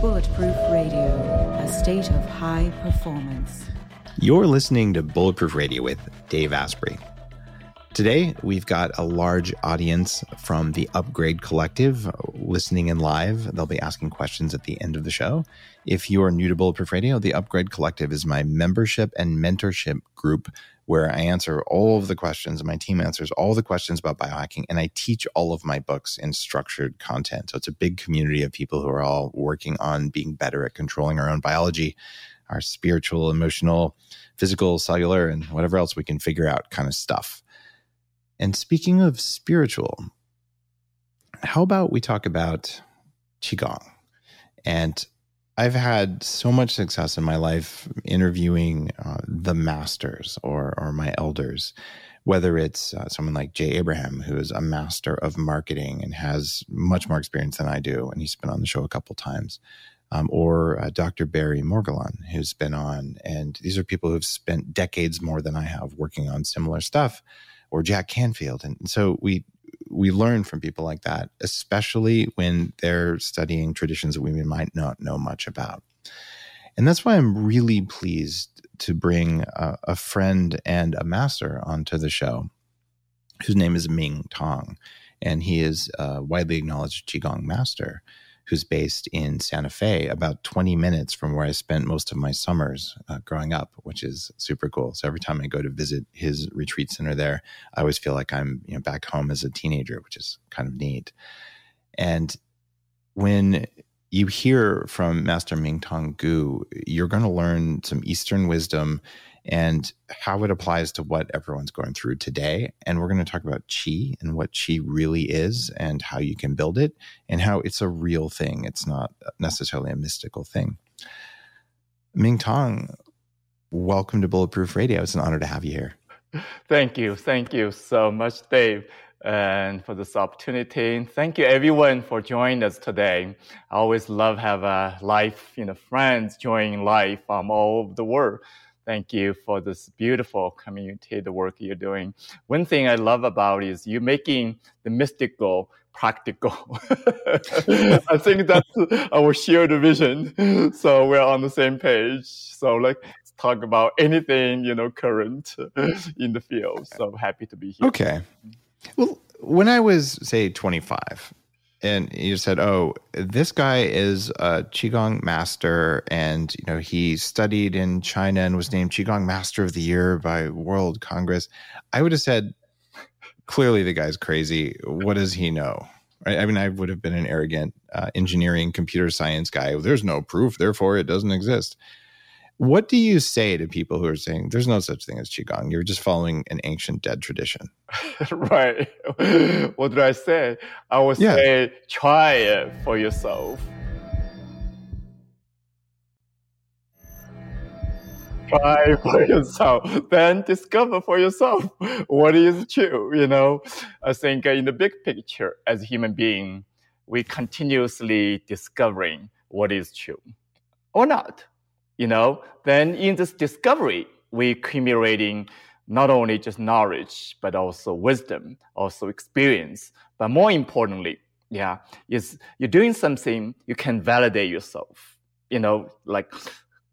Bulletproof Radio, a state of high performance. You're listening to Bulletproof Radio with Dave Asprey. Today, we've got a large audience from the Upgrade Collective listening in live. They'll be asking questions at the end of the show. If you are new to Bulletproof Radio, the Upgrade Collective is my membership and mentorship group where I answer all of the questions. And my team answers all the questions about biohacking, and I teach all of my books in structured content. So it's a big community of people who are all working on being better at controlling our own biology, our spiritual, emotional, physical, cellular, and whatever else we can figure out kind of stuff. And speaking of spiritual, how about we talk about Qigong? And I've had so much success in my life interviewing uh, the masters or, or my elders, whether it's uh, someone like Jay Abraham, who is a master of marketing and has much more experience than I do, and he's been on the show a couple times, um, or uh, Dr. Barry Morguelan, who's been on. And these are people who've spent decades more than I have working on similar stuff, or Jack Canfield. And so we we learn from people like that, especially when they're studying traditions that we might not know much about. And that's why I'm really pleased to bring a, a friend and a master onto the show, whose name is Mingtong. And he is a widely acknowledged Qigong master who's based in Santa Fe, about 20 minutes from where I spent most of my summers uh, growing up, which is super cool. So every time I go to visit his retreat center there, I always feel like I'm you know back home as a teenager, which is kind of neat. And when you hear from Master Mingtong Gu, you're going to learn some Eastern wisdom and how it applies to what everyone's going through today. And we're going to talk about chi and what chi really is and how you can build it and how it's a real thing. It's not necessarily a mystical thing. Mingtong, welcome to Bulletproof Radio. It's an honor to have you here. Thank you. Thank you so much, Dave, and for this opportunity. Thank you, everyone, for joining us today. I always love have a life, you know, friends joining life from all over the world. Thank you for this beautiful community, the work you're doing. One thing I love about is you making the mystical practical. I think that's our shared vision. So we're on the same page. So like let's talk about anything, you know, current in the field. So happy to be here. Okay. Well, when I was say 25, and you said, "Oh, this guy is a qigong master, and you know he studied in China and was named qigong master of the year by World Congress." I would have said, "Clearly, the guy's crazy. What does he know?" Right? I mean, I would have been an arrogant uh, engineering, computer science guy. There's no proof, therefore it doesn't exist. What do you say to people who are saying there's no such thing as qigong? You're just following an ancient dead tradition. right. What did I say? I would yeah. say try it for yourself. Try for yourself, then discover for yourself what is true. You know, I think in the big picture, as a human being, we continuously discovering what is true or not you know, then in this discovery, we accumulating not only just knowledge, but also wisdom, also experience. But more importantly, yeah, is you're doing something you can validate yourself. You know, like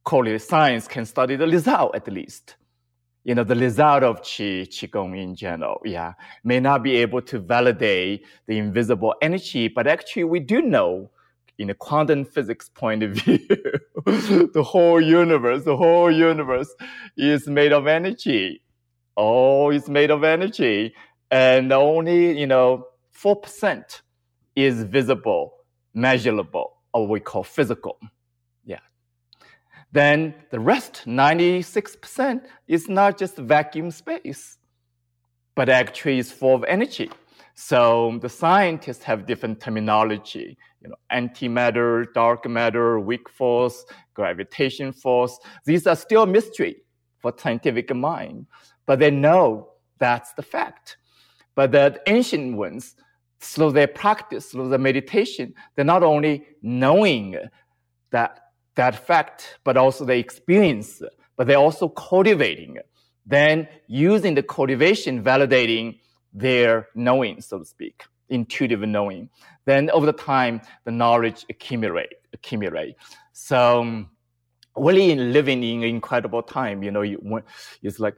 quality science can study the result at least. You know, the result of Qi, Qigong in general, yeah, may not be able to validate the invisible energy, but actually we do know in a quantum physics point of view, the whole universe, the whole universe is made of energy. All is made of energy. And only, you know, 4% is visible, measurable, or we call physical. Yeah. Then the rest, 96%, is not just vacuum space, but actually is full of energy. So the scientists have different terminology, you know, antimatter, dark matter, weak force, gravitation force. These are still mystery for scientific mind, but they know that's the fact. But the ancient ones, through their practice, through the meditation, they're not only knowing that that fact, but also they experience, but they're also cultivating. Then using the cultivation, validating their knowing, so to speak, intuitive knowing. Then over the time, the knowledge accumulate, accumulate. So um, really living in incredible time. You know, you, it's like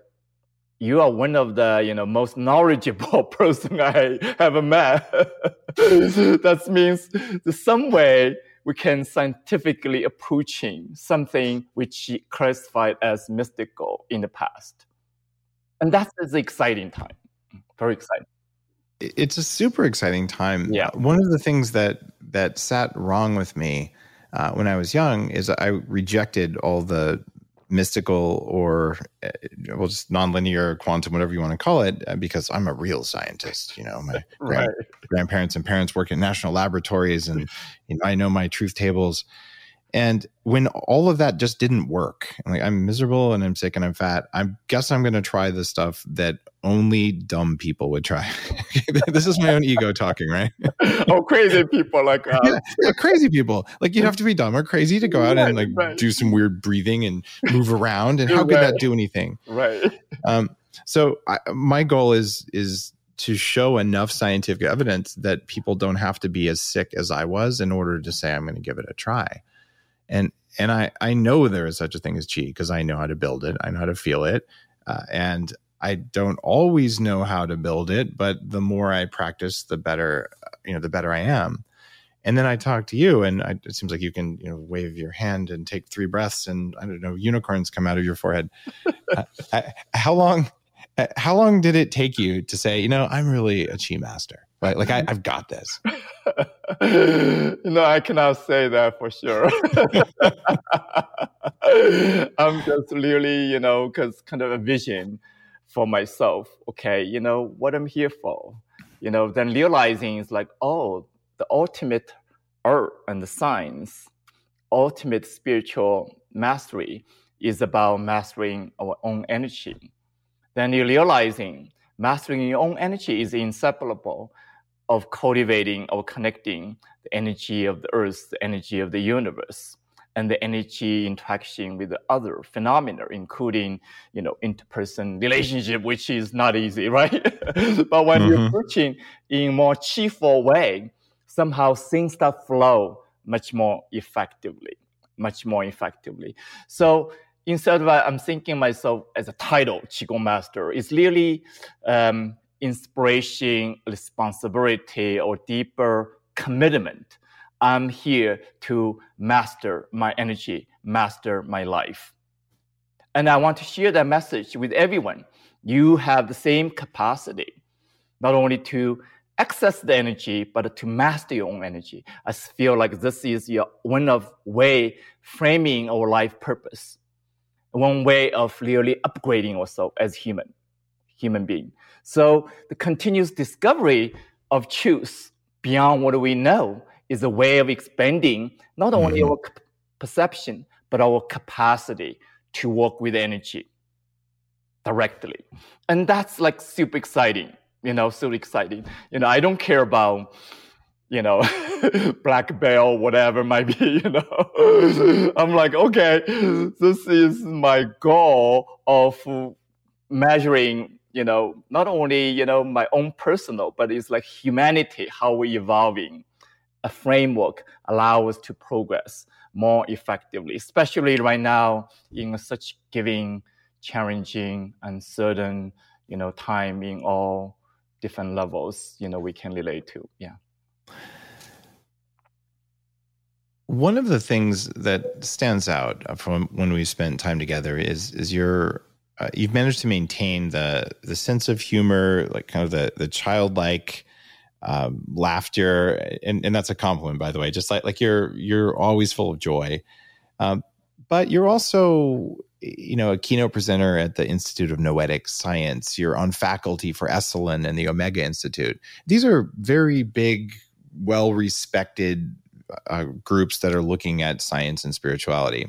you are one of the you know most knowledgeable person I ever met. that means some way we can scientifically approaching something which classified as mystical in the past, and that's the exciting time. Very exciting. It's a super exciting time. Yeah. One of the things that that sat wrong with me uh, when I was young is I rejected all the mystical or uh, well just nonlinear quantum whatever you want to call it uh, because i'm a real scientist you know my right. grandparents and parents work in national laboratories and you know, i know my truth tables and when all of that just didn't work, like I'm miserable and I'm sick and I'm fat, I guess I'm going to try the stuff that only dumb people would try. this is my own ego talking, right? oh, crazy people like uh... yeah, yeah, crazy people. Like you have to be dumb or crazy to go out right, and like right. do some weird breathing and move around. And how could that do anything? Right. Um, so I, my goal is is to show enough scientific evidence that people don't have to be as sick as I was in order to say I'm going to give it a try and and I I know there is such a thing as chi because I know how to build it. I know how to feel it, uh, and I don't always know how to build it, but the more I practice, the better you know the better I am. And then I talk to you, and I, it seems like you can you know wave your hand and take three breaths, and I don't know unicorns come out of your forehead. uh, how long? How long did it take you to say, you know, I'm really a chi master? Right? Like I, mm-hmm. I've got this. you know, I cannot say that for sure. I'm just really, you know, because kind of a vision for myself. Okay, you know what I'm here for. You know, then realizing is like, oh, the ultimate art and the science, ultimate spiritual mastery is about mastering our own energy. Then you're realizing mastering your own energy is inseparable of cultivating or connecting the energy of the earth, the energy of the universe, and the energy interaction with the other phenomena, including, you know, interperson relationship, which is not easy, right? but when mm-hmm. you're approaching in more cheerful way, somehow things start flow much more effectively, much more effectively. So instead of I'm thinking myself as a title, Qigong Master, it's really um, inspiration, responsibility, or deeper commitment. I'm here to master my energy, master my life. And I want to share that message with everyone. You have the same capacity, not only to access the energy, but to master your own energy. I feel like this is your, one of way framing our life purpose, one way of really upgrading ourselves as human, human being. So the continuous discovery of truth beyond what we know is a way of expanding not only mm-hmm. our perception, but our capacity to work with energy directly. And that's like super exciting, you know, super exciting. You know, I don't care about, you know, black belt, whatever it might be, you know. I'm like, okay, this is my goal of measuring you know, not only, you know, my own personal, but it's like humanity, how we're evolving. A framework allow us to progress more effectively, especially right now in such giving, challenging, uncertain, you know, time in all different levels, you know, we can relate to. Yeah. One of the things that stands out from when we spent time together is is your uh, you've managed to maintain the the sense of humor, like kind of the the childlike um, laughter, and, and that's a compliment, by the way. Just like like you're you're always full of joy, um, but you're also you know a keynote presenter at the Institute of Noetic Science. You're on faculty for Esalen and the Omega Institute. These are very big, well respected uh, groups that are looking at science and spirituality.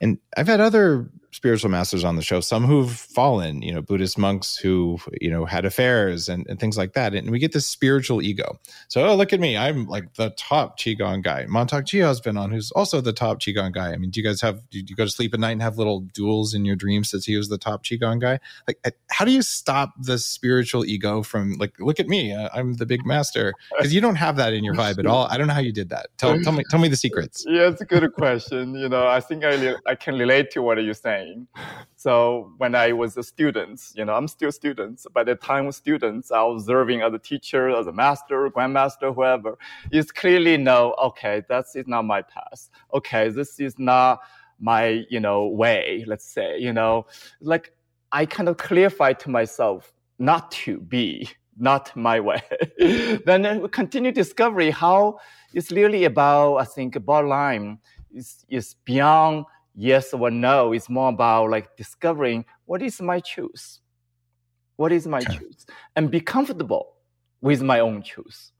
And I've had other spiritual masters on the show, some who've fallen, you know, Buddhist monks who, you know, had affairs and, and things like that. And we get this spiritual ego. So, oh, look at me. I'm like the top Qigong guy. Mantak Chia has been on, who's also the top Qigong guy. I mean, do you guys have, do you go to sleep at night and have little duels in your dreams that he was the top Qigong guy? Like, uh, how do you stop the spiritual ego from like, look at me, uh, I'm the big master? Because you don't have that in your vibe at all. I don't know how you did that. Tell, tell me, tell me the secrets. Yeah, it's a good question. You know, I think I, I can relate to what you're saying. So when I was a student, you know, I'm still a student. By the time students, I was observing as a teacher, as a master, grandmaster, whoever, is clearly know, okay, that is not my path. Okay, this is not my, you know, way, let's say, you know, like I kind of clarify to myself not to be, not my way. then we continue discovery how it's really about, I think, bottom line is beyond yes or no. It's more about like discovering what is my choice? What is my okay. choice? And be comfortable with my own choice.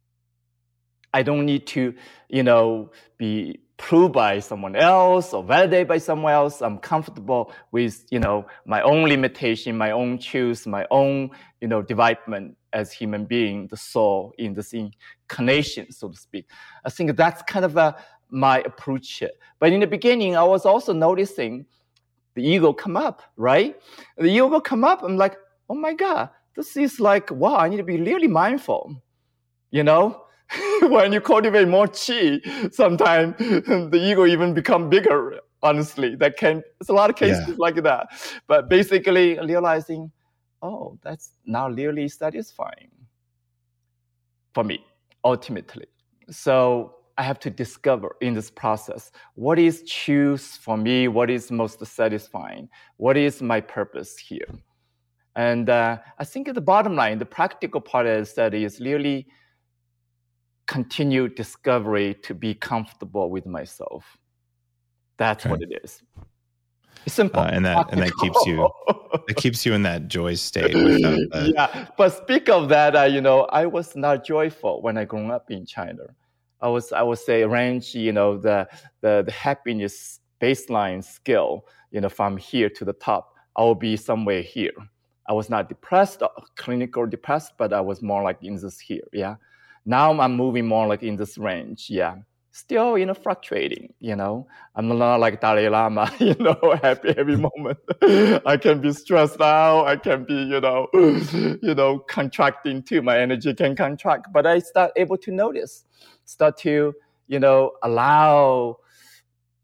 I don't need to, you know, be proved by someone else or validated by someone else. I'm comfortable with, you know, my own limitation, my own choice, my own, you know, development as human being, the soul in this incarnation, so to speak. I think that's kind of a my approach. But in the beginning, I was also noticing the ego come up, right? The ego come up. I'm like, oh my God, this is like, wow, I need to be really mindful. You know, when you cultivate more chi, sometimes the ego even become bigger. Honestly, that can, it's a lot of cases yeah. like that. But basically realizing, oh, that's not really satisfying for me, ultimately. So I have to discover in this process what is choose for me, what is most satisfying, what is my purpose here. And uh, I think the bottom line, the practical part of the study is really continue discovery to be comfortable with myself. That's okay. what it is. It's simple, uh, and that and that keeps you it keeps you in that joy state. Yeah, but speak of that, uh, you know, I was not joyful when I grew up in China. I was I would say range you know the the, the happiness baseline skill you know from here to the top I will be somewhere here. I was not depressed, uh, clinical depressed, but I was more like in this here. Yeah. Now I'm moving more like in this range. Yeah. Still, you know, fluctuating, you know. I'm not like Dalai Lama, you know, happy every moment. I can be stressed out. I can be, you know, you know, contracting too. My energy can contract, but I start able to notice start to, you know, allow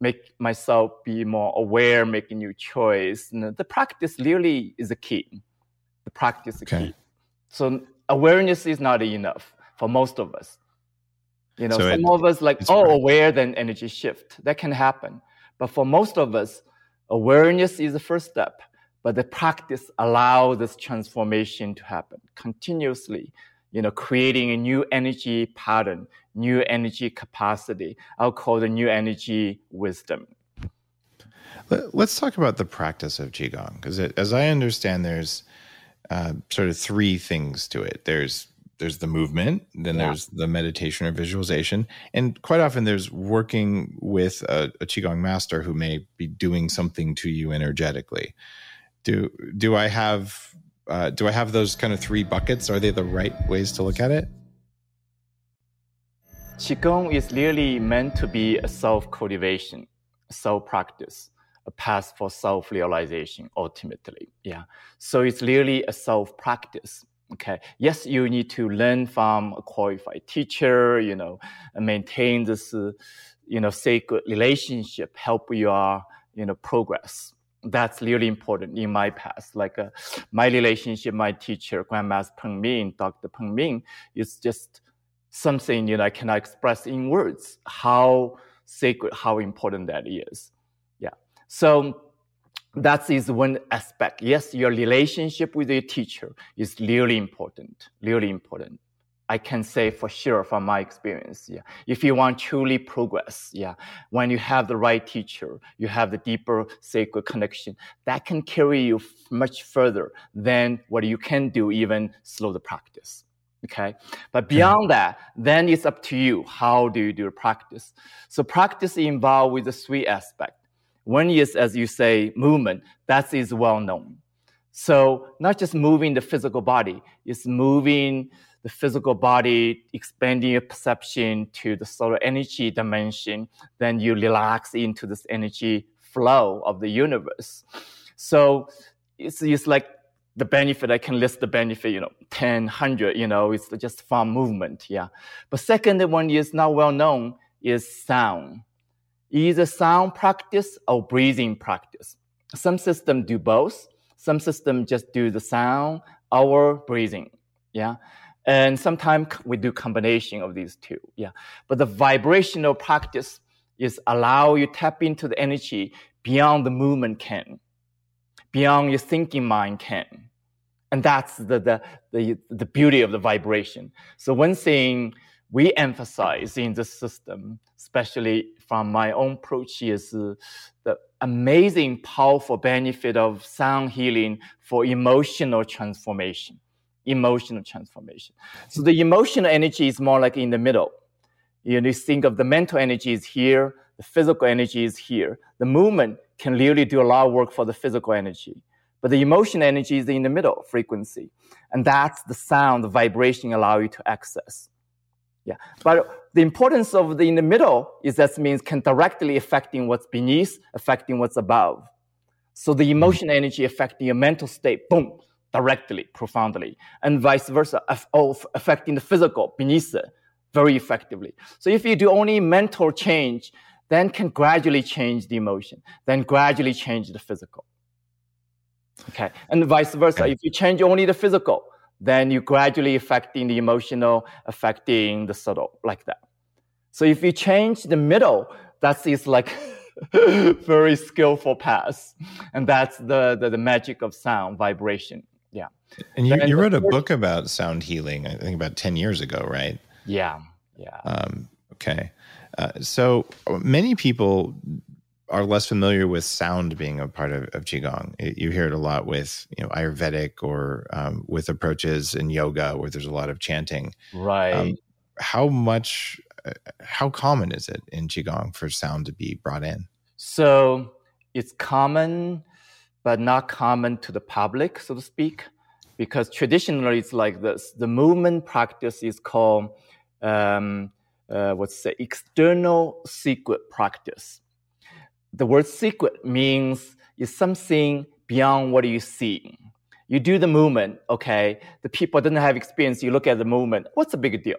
make myself be more aware, make a new choice. And the practice really is the key. The practice is okay. key. So awareness is not enough for most of us. You know, so some it, of us like, oh, right. aware, then energy shift. That can happen. But for most of us, awareness is the first step. But the practice allows this transformation to happen continuously you know, creating a new energy pattern, new energy capacity. I'll call the new energy wisdom. Let's talk about the practice of qigong, because as I understand, there's uh, sort of three things to it. There's there's the movement, then yeah. there's the meditation or visualization, and quite often there's working with a, a qigong master who may be doing something to you energetically. Do do I have uh, do I have those kind of three buckets? Are they the right ways to look at it? Qigong is really meant to be a self cultivation, self practice, a path for self realization ultimately. Yeah. So it's really a self practice. Okay. Yes, you need to learn from a qualified teacher, you know, maintain this, uh, you know, sacred relationship, help your, you know, progress that's really important in my past. Like uh, my relationship, my teacher, Grandmaster Pang Ming, Dr. Pang Ming, is just something you know I cannot express in words how sacred, how important that is. Yeah. So that is one aspect. Yes, your relationship with your teacher is really important, really important. I can say for sure from my experience. Yeah. If you want truly progress, yeah, when you have the right teacher, you have the deeper sacred connection, that can carry you much further than what you can do even slow the practice. Okay. But hmm. beyond that, then it's up to you. How do you do practice? So practice involved with the three aspect. One is, as you say, movement. That is well known. So not just moving the physical body, it's moving the physical body, expanding your perception to the solar energy dimension. Then you relax into this energy flow of the universe. So it's, it's like the benefit, I can list the benefit, you know, 10, 100, you know, it's just from movement, yeah. But second one is not well known is sound. Either sound practice or breathing practice. Some systems do both. Some systems just do the sound or breathing, yeah. And sometimes we do combination of these two, yeah. But the vibrational practice is allow you tap into the energy beyond the movement can, beyond your thinking mind can and that's the, the, the, the beauty of the vibration. So one thing we emphasize in this system, especially from my own approach, is the amazing, powerful benefit of sound healing for emotional transformation. Emotional transformation. So the emotional energy is more like in the middle. You, know, you think of the mental energy is here, the physical energy is here. The movement can really do a lot of work for the physical energy. But the emotion energy is in the middle frequency. And that's the sound, the vibration allow you to access. Yeah. But the importance of the in the middle is that means can directly affecting what's beneath, affecting what's above. So the emotion energy affecting your mental state, boom, directly, profoundly, and vice versa, of oh, affecting the physical beneath it very effectively. So if you do only mental change, then can gradually change the emotion, then gradually change the physical. Okay. And vice versa. If you change only the physical, then you gradually affecting the emotional, affecting the subtle, like that. So if you change the middle, that is like very skillful pass. And that's the, the, the, magic of sound, vibration. Yeah. And you, you wrote a book about sound healing, I think about 10 years ago, right? Yeah. Yeah. Um, okay. Uh, so many people are less familiar with sound being a part of, of qigong. It, you hear it a lot with you know Ayurvedic or um, with approaches in yoga where there's a lot of chanting. Right. Um, how much? How common is it in qigong for sound to be brought in? So it's common, but not common to the public, so to speak, because traditionally it's like this. The movement practice is called um, uh, what's the external secret practice the word secret means it's something beyond what you see. You do the movement, okay? The people not have experience. You look at the movement. What's the big deal?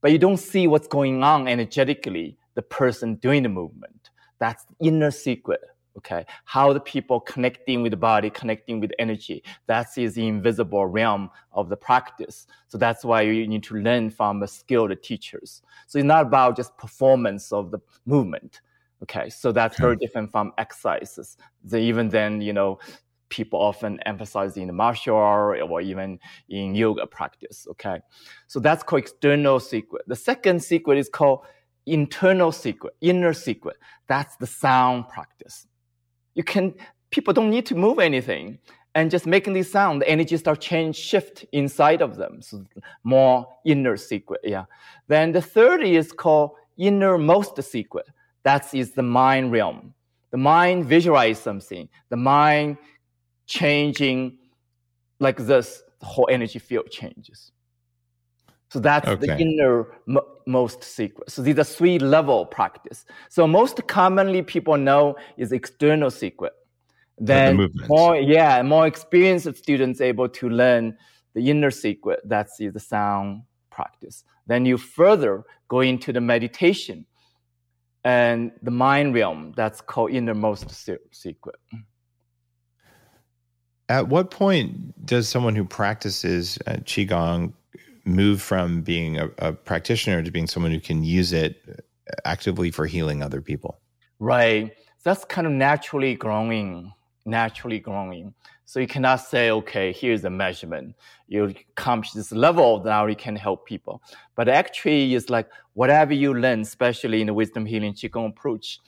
But you don't see what's going on energetically, the person doing the movement. That's the inner secret, okay? How the people connecting with the body, connecting with energy. That is the invisible realm of the practice. So that's why you need to learn from the skilled teachers. So it's not about just performance of the movement Okay, so that's very different from exercises. The, even then, you know, people often emphasize in the martial art or even in yoga practice. Okay, so that's called external secret. The second secret is called internal secret, inner secret. That's the sound practice. You can people don't need to move anything and just making this sound, the energy start change shift inside of them. So more inner secret. Yeah. Then the third is called innermost secret. That is the mind realm. The mind visualize something. The mind changing like this, whole energy field changes. So that's okay. the innermost secret. So these are three level practice. So most commonly people know is external secret. Then the more, yeah, more experienced students able to learn the inner secret. That's the sound practice. Then you further go into the meditation and the mind realm that's called innermost secret. At what point does someone who practices uh, qigong move from being a, a, practitioner to being someone who can use it actively for healing other people? Right. That's kind of naturally growing, naturally growing. So you cannot say, okay, here's a measurement. You come to this level, now you can help people. But actually, it's like whatever you learn, especially in the wisdom healing Qigong approach,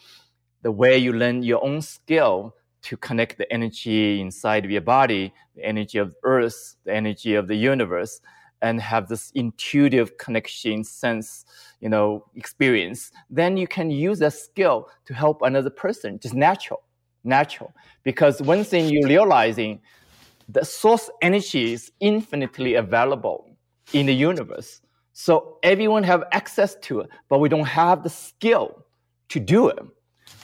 the way you learn your own skill to connect the energy inside of your body, the energy of earth, the energy of the universe, and have this intuitive connection sense, you know, experience, then you can use that skill to help another person, just natural natural. Because one thing you're realizing, the source energy is infinitely available in the universe. So everyone have access to it, but we don't have the skill to do it.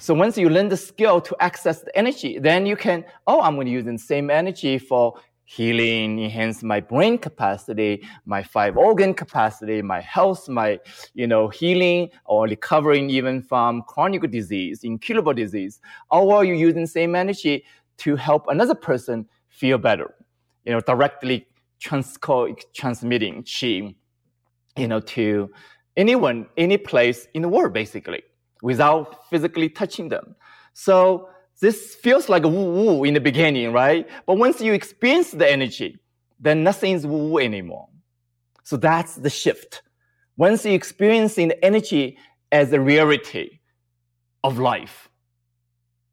So once you learn the skill to access the energy, then you can, oh, I'm going to use the same energy for healing, enhance my brain capacity, my five organ capacity, my health, my, you know, healing or recovering even from chronic disease, incurable disease. Or while you're using the same energy to help another person feel better, you know, directly trans- transmitting qi, you know, to anyone, any place in the world, basically without physically touching them. So this feels like a woo woo in the beginning, right? But once you experience the energy, then nothing's woo woo anymore. So that's the shift. Once you're experiencing the energy as a reality of life,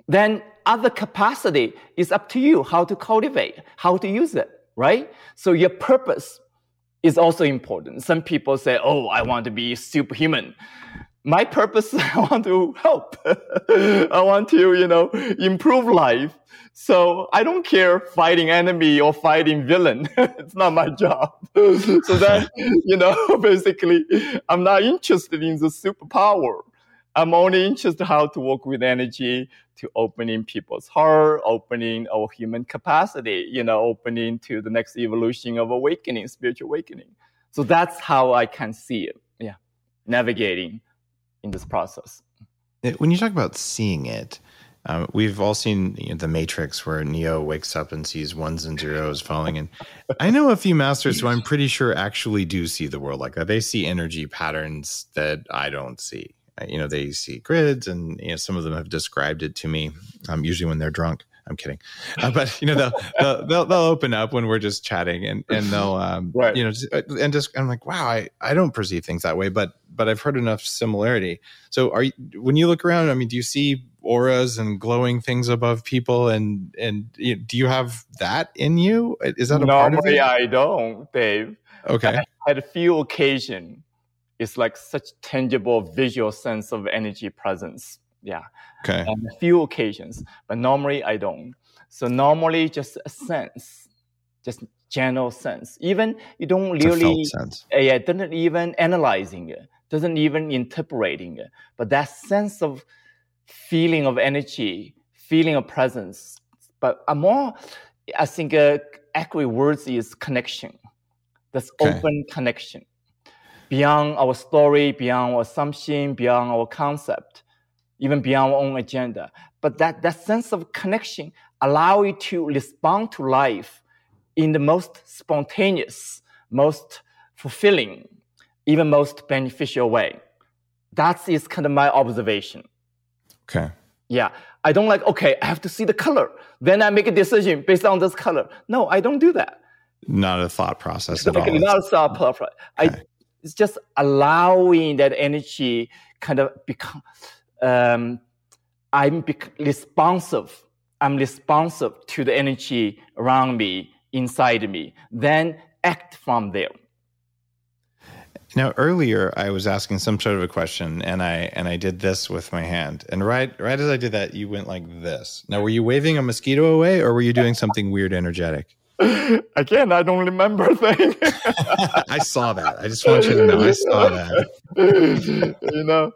then other capacity is up to you how to cultivate, how to use it, right? So your purpose is also important. Some people say, oh, I want to be superhuman my purpose i want to help. I want to you know improve life. So i don't care fighting enemy or fighting villain. It's not my job. So that you know basically i'm not interested in the superpower. I'm only interested how to work with energy to opening people's heart opening our human capacity you know opening to the next evolution of awakening spiritual awakening. So that's how i can see it. Yeah. Navigating in this process. When you talk about seeing it, um, we've all seen you know, the Matrix where Neo wakes up and sees ones and zeros falling. And I know a few masters who I'm pretty sure actually do see the world like that. They see energy patterns that I don't see. You know, they see grids, and you know, some of them have described it to me. Um, usually when they're drunk. I'm kidding, uh, but you know they'll, they'll, they'll they'll open up when we're just chatting, and and they'll um, right. you know just, uh, and just I'm like wow I I don't perceive things that way, but but I've heard enough similarity. So are you when you look around? I mean, do you see auras and glowing things above people, and and you know, do you have that in you? Is that a Normally part of it? I don't, Dave. Okay. I had a few occasion. It's like such tangible visual sense of energy presence. Yeah. Okay. On a few occasions, but normally I don't. So normally just a sense, just general sense. Even you don't really, uh, yeah, doesn't even analyzing it doesn't even interpreting it, but that sense of feeling of energy, feeling of presence. But a more, I think, uh, accurate words is connection. This okay. open connection beyond our story, beyond our assumption, beyond our concept, even beyond our own agenda. But that, that sense of connection allow you to respond to life in the most spontaneous, most fulfilling, even most beneficial way. That is kind of my observation. Okay. Yeah. I don't like, okay, I have to see the color. Then I make a decision based on this color. No, I don't do that. Not a thought process at all. Not a thought process. Okay. I, it's just allowing that energy kind of become, um, I'm responsive. I'm responsive to the energy around me, inside me. Then act from there. Now earlier I was asking some sort of a question and I and I did this with my hand. And right right as I did that you went like this. Now were you waving a mosquito away or were you doing something weird energetic? Again, I don't remember thing. I saw that. I just want you to know I saw that. you know.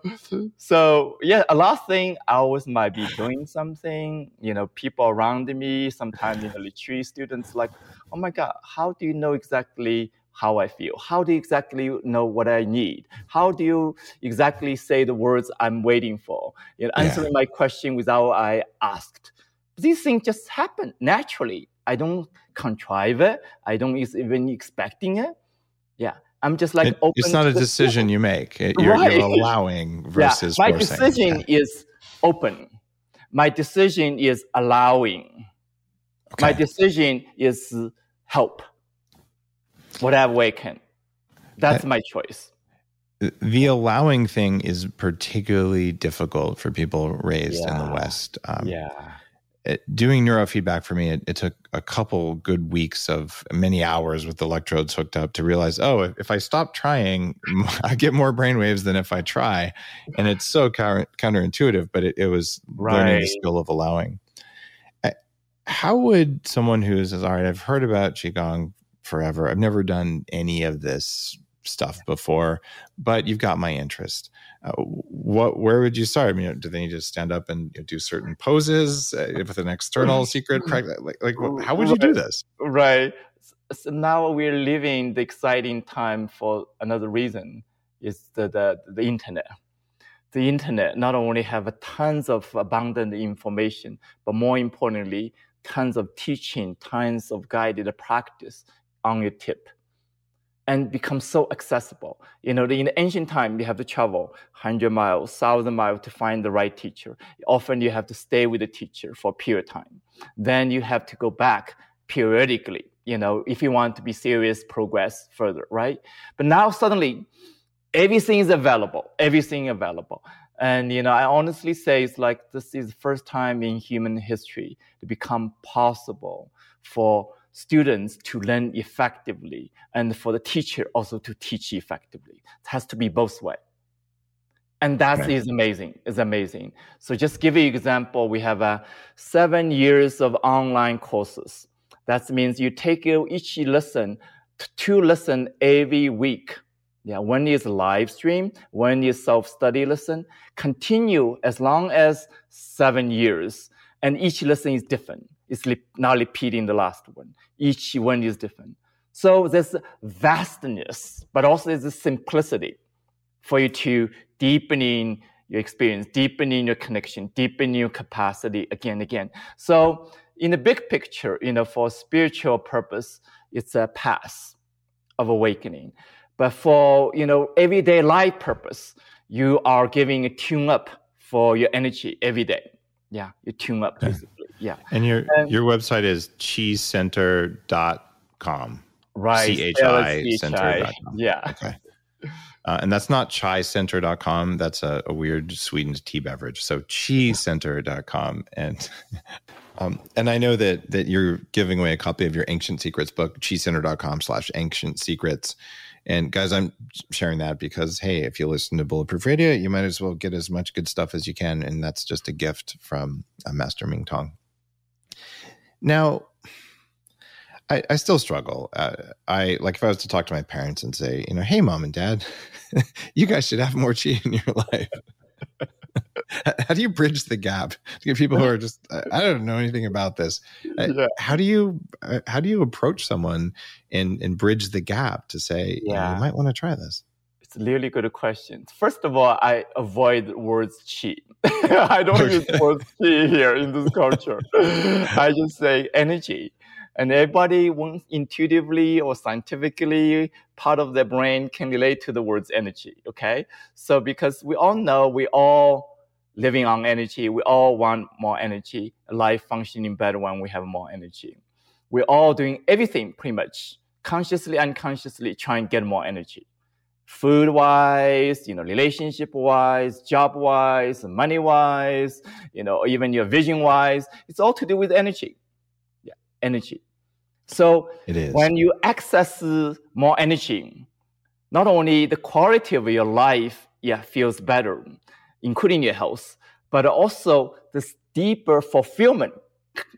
So yeah, a last thing I always might be doing something, you know, people around me, sometimes in the retreat students like, oh my God, how do you know exactly how I feel? How do you exactly know what I need? How do you exactly say the words I'm waiting for? You know, answering yeah. my question without I asked. These things just happen naturally. I don't contrive it. I don't even expecting it. Yeah. I'm just like it, It's not a decision you make. You're, right. you're allowing versus yeah. My decision yeah. is open. My decision is allowing. Okay. My decision is help whatever way can. That's my choice. The allowing thing is particularly difficult for people raised yeah. in the West. Um, yeah. It, doing neurofeedback for me, it, it, took a couple good weeks of many hours with the electrodes hooked up to realize, oh, if, if I stop trying, I get more brainwaves than if I try. And it's so counter, counterintuitive, but it, it was right. learning the skill of allowing. how would someone who says, "All right, I've heard about qigong forever. I've never done any of this stuff before, but you've got my interest." Uh, what where would you start? I mean, do they just stand up and do certain poses uh, with an external secret practice? Like, like how would you do this? Right. So now we're living the exciting time for another reason is the, the, the internet. The internet not only have tons of abundant information, but more importantly, tons of teaching, tons of guided practice on your tip and become so accessible. You know, in the ancient time, you have to travel 100 miles, 1,000 miles to find the right teacher. Often you have to stay with the teacher for a period of time. Then you have to go back periodically, you know, if you want to be serious, progress further, right? But now suddenly, everything is available, everything available. And, you know, I honestly say it's like this is the first time in human history to become possible for students to learn effectively and for the teacher also to teach effectively. It has to be both way. And that right. is amazing. It's amazing. So just give you an example. We have uh, seven years of online courses. That means you take each lesson, two lesson every week. Yeah, one is live stream, one is self-study lesson. Continue as long as seven years, and each lesson is different. It's not repeating the last one. Each one is different. So there's vastness, but also there's a simplicity for you to deepening your experience, deepening your connection, deepening your capacity again and again. So in the big picture, you know, for spiritual purpose, it's a path of awakening. But for, you know, everyday life purpose, you are giving a tune up for your energy every day. Yeah, you tune up basically. Yeah. And your and, your website is chicenter.com. Right. C H I center. Yeah. Okay. Uh, and that's not chaicenter.com. That's a, a weird sweetened tea beverage. So chicenter.com. And um, and I know that that you're giving away a copy of your Ancient Secrets book, chicenter.com slash ancient secrets. And guys, I'm sharing that because, hey, if you listen to Bulletproof Radio, you might as well get as much good stuff as you can. And that's just a gift from uh, Master Mingtong. Now, I, I still struggle. Uh, I like if I was to talk to my parents and say, you know, hey, mom and dad, you guys should have more chi in your life. how do you bridge the gap to get people who are just I don't know anything about this? Uh, yeah. How do you uh, how do you approach someone and and bridge the gap to say yeah. you might want to try this? Really good question. First of all, I avoid words chi. I don't okay. use words chi here in this culture. I just say energy and everybody intuitively or scientifically part of their brain can relate to the words energy okay so because we all know we all living on energy we all want more energy life functioning better when we have more energy we're all doing everything pretty much consciously unconsciously trying to get more energy food wise you know relationship wise job wise money wise you know even your vision wise it's all to do with energy yeah energy so it is. when you access more energy, not only the quality of your life yeah, feels better, including your health, but also this deeper fulfillment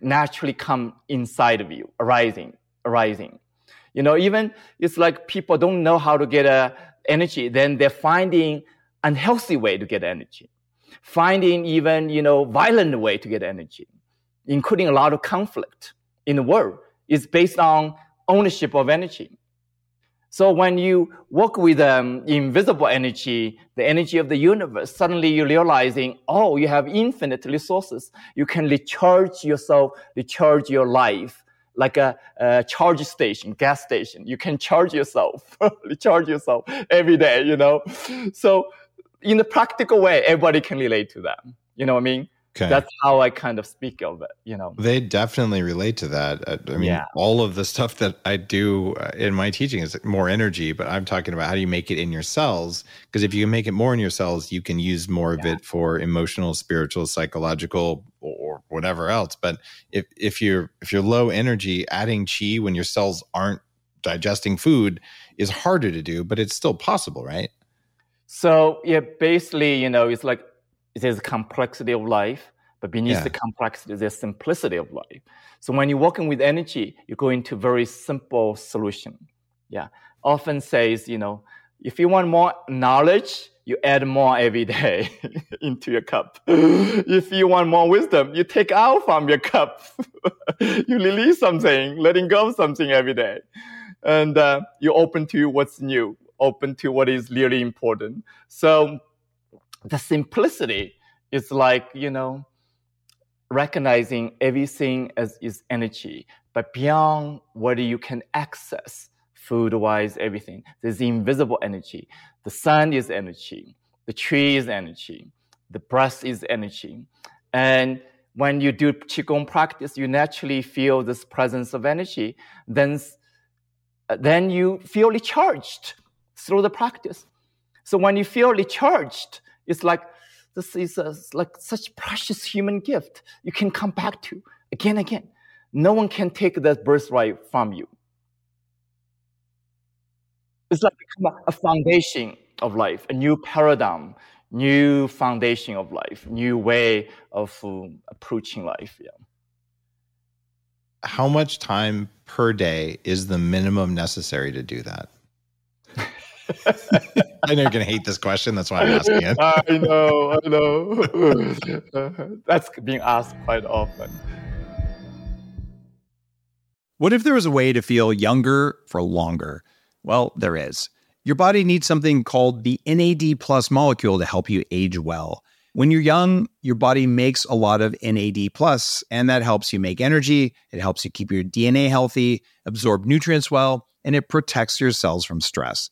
naturally come inside of you, arising, arising. You know, even it's like people don't know how to get uh, energy, then they're finding unhealthy way to get energy, finding even, you know, violent way to get energy, including a lot of conflict in the world is based on ownership of energy. So when you work with um, invisible energy, the energy of the universe, suddenly you're realizing, oh, you have infinite resources. You can recharge yourself, recharge your life like a, a charge station, gas station. You can charge yourself, charge yourself every day, you know? So in a practical way, everybody can relate to that. You know what I mean? Okay. That's how I kind of speak of it, you know. They definitely relate to that. Uh, I mean, yeah. all of the stuff that I do uh, in my teaching is more energy, but I'm talking about how do you make it in your cells? Because if you can make it more in your cells, you can use more of yeah. it for emotional, spiritual, psychological, or whatever else. But if if you're if you're low energy, adding chi when your cells aren't digesting food is harder to do, but it's still possible, right? So yeah, basically, you know, it's like there's a complexity of life, But beneath Yeah. the complexity, there's simplicity of life. So when you're working with energy, you go into very simple solution. Yeah. Often says, you know, if you want more knowledge, you add more every day into your cup. If you want more wisdom, you take out from your cup. you release something, letting go of something every day. And uh, you're open to what's new, open to what is really important. So the simplicity is like, you know, recognizing everything as is energy, but beyond what you can access, food wise, everything. There's invisible energy. The sun is energy, the tree is energy, the breath is energy. And when you do Qigong practice, you naturally feel this presence of energy. Then, then you feel recharged through the practice. So when you feel recharged, it's like this is a, like such precious human gift you can come back to again and again. No one can take that birthright from you. It's like a- foundation of life, a new paradigm, new foundation of life, new way of um, approaching life. Yeah. How much time per day is the minimum necessary to do that? I know you're going to hate this question. That's why I'm asking it. I know, I know. That's being asked quite often. What if there was a way to feel younger for longer? Well, there is. Your body needs something called the NAD plus molecule to help you age well. When you're young, your body makes a lot of NAD plus, and that helps you make energy. It helps you keep your DNA healthy, absorb nutrients well, and it protects your cells from stress.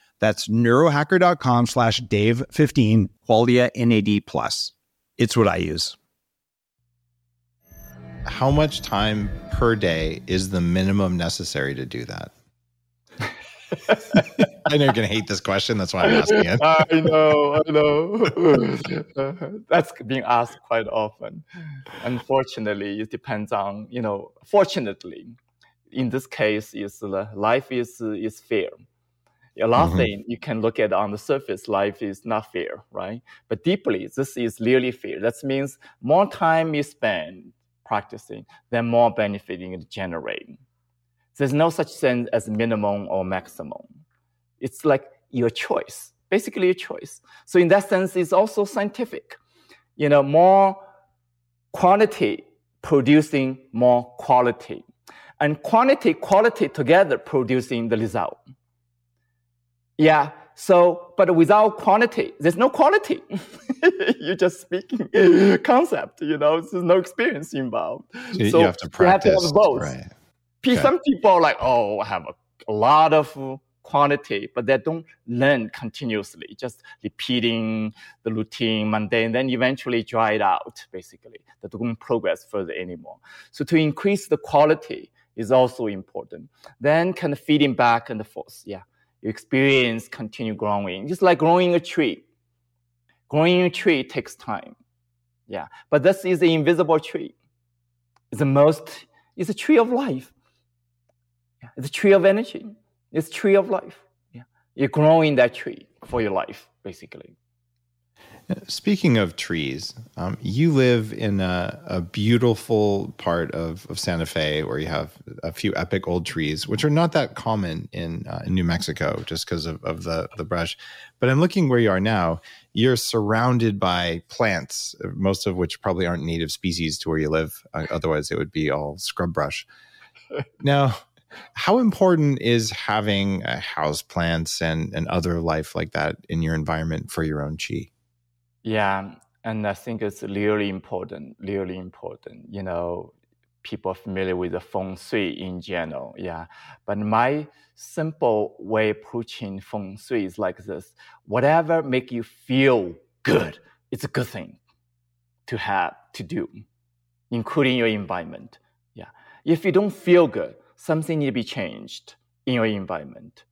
That's neurohacker.com slash Dave15 Qualia NAD plus. It's what I use. How much time per day is the minimum necessary to do that? I know you're going to hate this question. That's why I'm asking it. I know, I know. That's being asked quite often. Unfortunately, it depends on, you know, fortunately, in this case, is life is is fair. A lot of Mhm. things you can look at on the surface, life is not fair, right? But deeply, this is really fair. That means more time you spend practicing, then more benefit you generate. There's no such thing as minimum or maximum. It's like your choice, basically your choice. So in that sense, it's also scientific. You know, more quantity producing more quality, and quantity, quality together producing the result. Yeah. So, but without quantity, there's no quality. You're just speaking concept. You know, there's no experience involved. So you have to practice. have both. Right. Okay. Some people are like, oh, I have a, a lot of quantity, but they don't learn continuously, just repeating the routine, mundane, then eventually dry it out, basically. They don't progress further anymore. So to increase the quality is also important. Then kind of feeding back and forth. Yeah. Your experience continue growing, just like growing a tree. Growing a tree takes time. Yeah. But this is the invisible tree. It's the most, it's a tree of life. Yeah. It's a tree of energy. It's tree of life. Yeah. You're growing that tree for your life, basically. Speaking of trees, um, you live in a, a beautiful part of, of Santa Fe where you have a few epic old trees, which are not that common in, uh, in New Mexico just because of, of the, the brush. But I'm looking where you are now. You're surrounded by plants, most of which probably aren't native species to where you live. Uh, otherwise, it would be all scrub brush. now, how important is having uh, house plants and, and other life like that in your environment for your own chi? Yeah, and I think it's really important, really important. You know, people are familiar with the feng shui in general. Yeah, but my simple way approaching feng shui is like this: whatever make you feel good, it's a good thing to have to do, including your environment. Yeah. If you don't feel good, something need to be changed in your environment.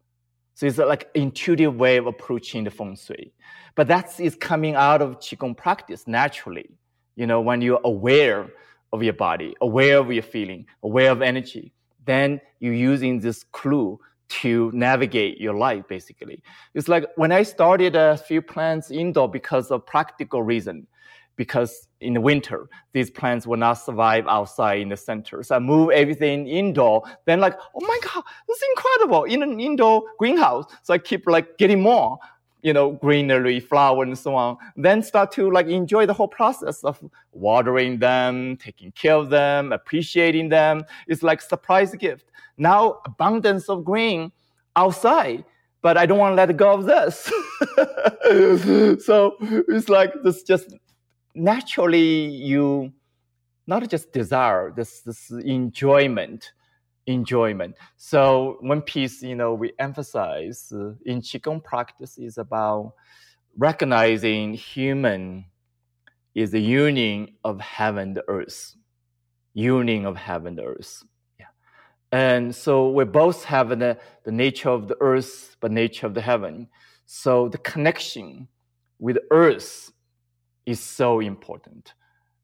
So it's like intuitive way of approaching the feng shui. But that is coming out of Qigong practice naturally. You know, when you're aware of your body, aware of your feeling, aware of energy, then you're using this clue to navigate your life, basically. It's like when I started a few plants indoor because of practical reason, because in the winter, these plants will not survive outside in the center. So I move everything indoor. Then like, oh my God, this is incredible in an indoor greenhouse. So I keep like getting more you know, greenery, flower, and so on. Then start to like enjoy the whole process of watering them, taking care of them, appreciating them. It's like surprise gift. Now abundance of green outside, but I don't want to let go of this. so it's like this just naturally you not just desire this this enjoyment enjoyment. So one piece, you know, we emphasize uh, in Qigong practice is about recognizing human is the union of heaven and earth, union of heaven and earth. Yeah. And so we both have the, the nature of the earth, but nature of the heaven. So the connection with earth is so important.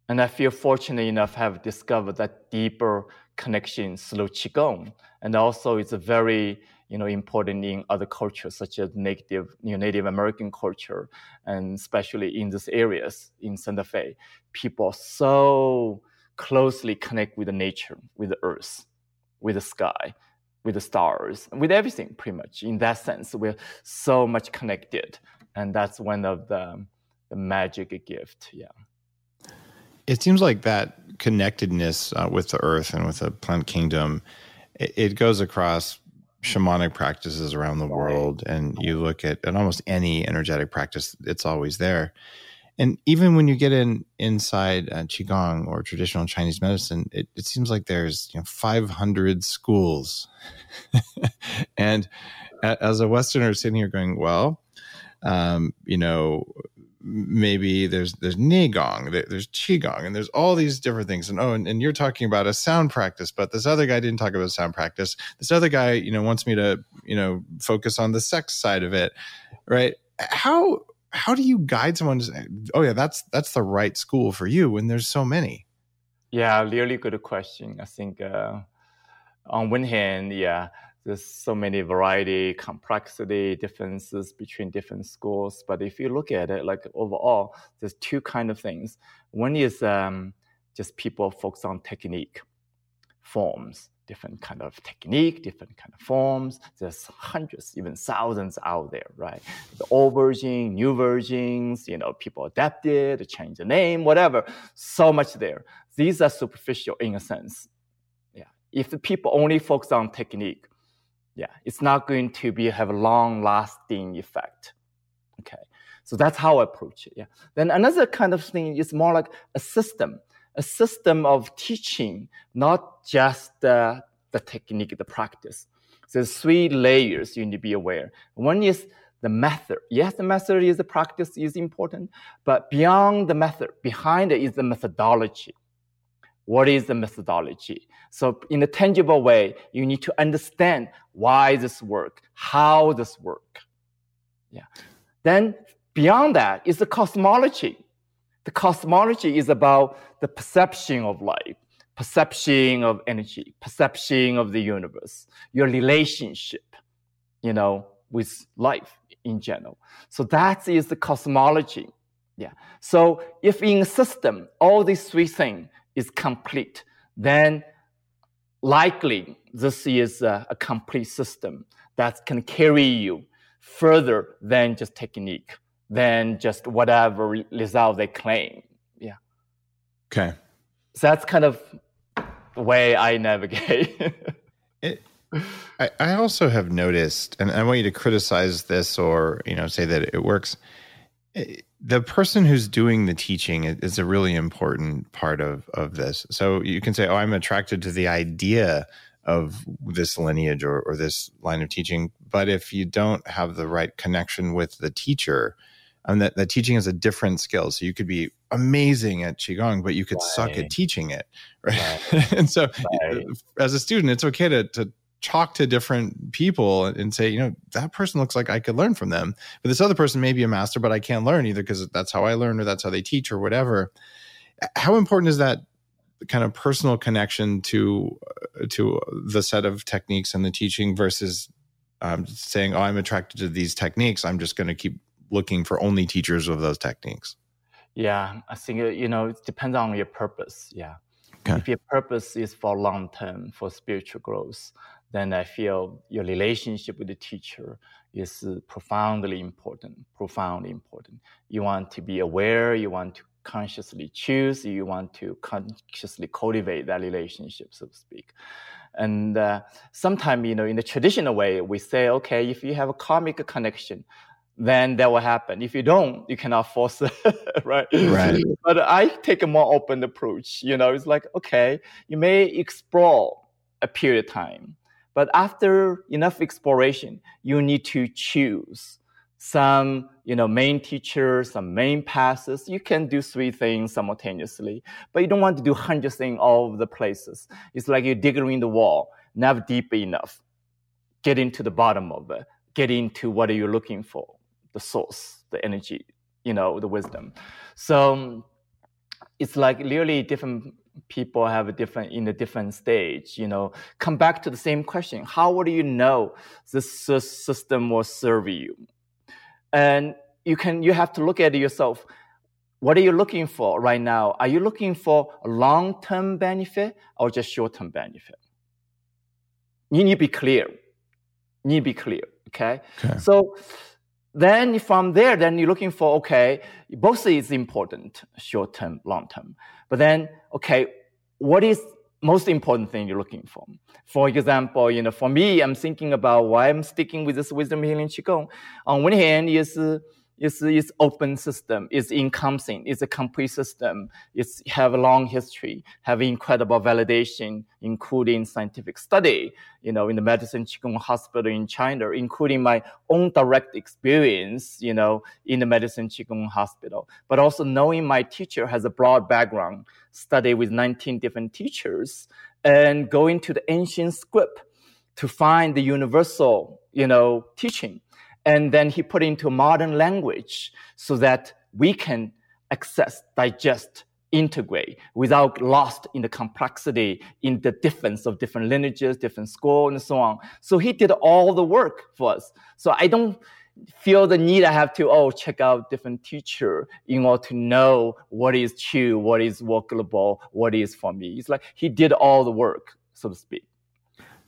And I feel fortunate enough have discovered that deeper connection through Qigong. And also it's very you know, important in other cultures such as Native, you know, Native American culture, and especially in these areas in Santa Fe, people so closely connect with the nature, with the earth, with the sky, with the stars, with everything pretty much. In that sense, we're so much connected. And that's one of the, the magic gift. Yeah. It seems like that connectedness uh, with the earth and with the plant kingdom, it, it, goes across shamanic practices around the world. And you look at, at almost any energetic practice, it's always there. And even when you get in inside uh, qigong or traditional Chinese medicine, it, it seems like there's you know, 500 schools. and as a Westerner sitting here going, well, um, you know, maybe there's there's Neigong, there's Qigong, and there's all these different things. And oh, and, and, you're talking about a sound practice, but this other guy didn't talk about sound practice. This other guy, you know, wants me to, you know, focus on the sex side of it, right? How how do you guide someone to say, oh yeah, that's that's the right school for you when there's so many? Yeah, really good question. I think uh, on one hand, yeah, there's so many variety, complexity, differences between different schools. But if you look at it, like overall, there's two kind of things. One is um, just people focus on technique, forms, different kind of technique, different kind of forms. There's hundreds, even thousands out there, right? The old version, new versions, you know, people adapted, change the name, whatever. So much there. These are superficial in a sense. Yeah. If the people only focus on technique, yeah, it's not going to be have a long lasting effect. Okay. So that's how I approach it. Yeah. Then another kind of thing is more like a system, a system of teaching, not just the, the technique, the practice. So three layers you need to be aware. One is the method. Yes, the method is the practice is important, but beyond the method, behind it is the methodology. What is the methodology? So in a tangible way, you need to understand why this work, how this work. Yeah. Then beyond that is the cosmology. The cosmology is about the perception of life, perception of energy, perception of the universe, your relationship, you know, with life in general. So that is the cosmology. Yeah. So if in a system, all these three things is complete, then likely this is a, a complete system that can carry you further than just technique, than just whatever result they claim. Yeah. Okay. So that's kind of the way I navigate. it, I, I also have noticed, and I want you to criticize this or you know say that it works the person who's doing the teaching is a really important part of of this. So you can say, "Oh, I'm attracted to the idea of this lineage or, or this line of teaching," but if you don't have the right connection with the teacher, I mean, that, that teaching is a different skill. So you could be amazing at Qigong, but you could right. suck at teaching it. Right. right. and so right. Uh, as a student, it's okay to, to talk to different people and say, you know, that person looks like I could learn from them. But this other person may be a master, but I can't learn either because that's how I learn or that's how they teach or whatever. How important is that kind of personal connection to uh, to the set of techniques and the teaching versus um, saying, "Oh, I'm attracted to these techniques. I'm just going to keep looking for only teachers of those techniques." Yeah, I think uh, you know it depends on your purpose. Yeah, okay. if your purpose is for long term for spiritual growth, then I feel your relationship with the teacher is profoundly important. Profoundly important. You want to be aware. You want to consciously choose, you want to consciously cultivate that relationship, so to speak. And uh, sometimes, you know, in the traditional way, we say, okay, if you have a karmic connection, then that will happen. If you don't, you cannot force it, right? Right. But I take a more open approach. You know, it's like, okay, you may explore a period of time, but after enough exploration, you need to choose some you know main teachers some main passes you can do three things simultaneously but you don't want to do hundred things all over the places it's like you're digging in the wall never deep enough get into the bottom of it get into what are you looking for the source the energy you know the wisdom. So it's like really different people have a different in a different stage you know. Come back to the same question. How would you know this system will serve you? And you can you have to look at yourself. What are you looking for right now? Are you looking for a long-term benefit or just short-term benefit? You need to be clear. You need to be clear okay, okay. so then from there then you're looking for okay both is important short-term long-term but then okay what is most important thing you're looking for. For example, you know, for me, I'm thinking about why I'm sticking with this wisdom healing qigong. On one hand, is it's, it's open system, it's encompassing, it's a complete system, it's have a long history, have incredible validation, including scientific study, you know, in the medicine Qigong hospital in China, including my own direct experience, you know, in the medicine Qigong hospital, but also knowing my teacher has a broad background, study with 19 different teachers, and going to the ancient script to find the universal, you know, teaching and then he put it into modern language so that we can access, digest, integrate without lost in the complexity in the difference of different lineages, different school, and so on. So he did all the work for us. So I don't feel the need I have to oh check out different teacher in order to know what is true, what is workable, what is for me. It's like he did all the work, so to speak,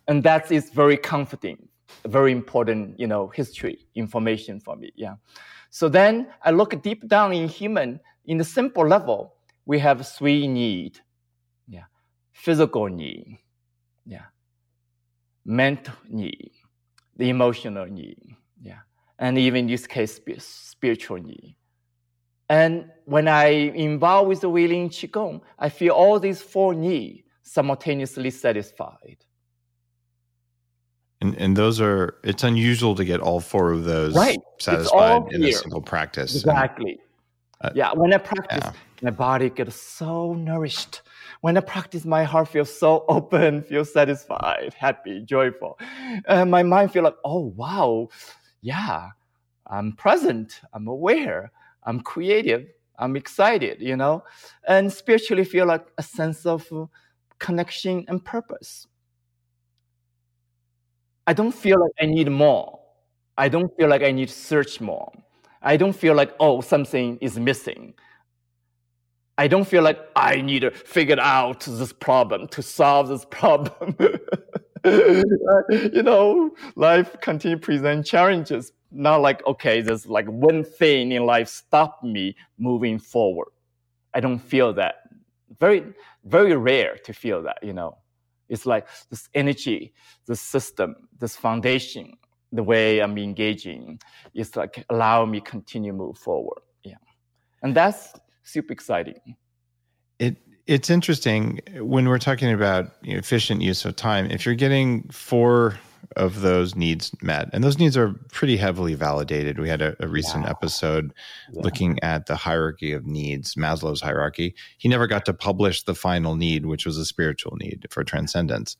and that is very comforting very important, you know, history information for me. Yeah. So then I look deep down in human, in the simple level, we have three need. Yeah. Physical need. Yeah. Mental need. The emotional need. Yeah. And even in this case, spiritual need. And when I involve with the Healing Qigong, I feel all these four needs simultaneously satisfied. And and those are it's unusual to get all four of those right. satisfied in a single practice. Exactly. And, uh, yeah, when I practice, yeah. my body gets so nourished. When I practice, my heart feels so open, feels satisfied, happy, joyful. And my mind feels like, oh wow, yeah, I'm present, I'm aware, I'm creative, I'm excited, you know, and spiritually feel like a sense of connection and purpose. I don't feel like I need more. I don't feel like I need to search more. I don't feel like, oh, something is missing. I don't feel like I need to figure out this problem to solve this problem. you know, life continue present challenges. Not like, okay, there's like one thing in life stop me moving forward. I don't feel that. Very, very rare to feel that, you know. It's like this energy, this system, this foundation, the way I'm engaging is like allow me continue move forward. Yeah. And that's super exciting. It it's interesting when we're talking about you know, efficient use of time. If you're getting four of those needs met. And those needs are pretty heavily validated. We had a, a recent yeah. episode yeah. looking at the hierarchy of needs, Maslow's hierarchy. He never got to publish the final need, which was a spiritual need for transcendence.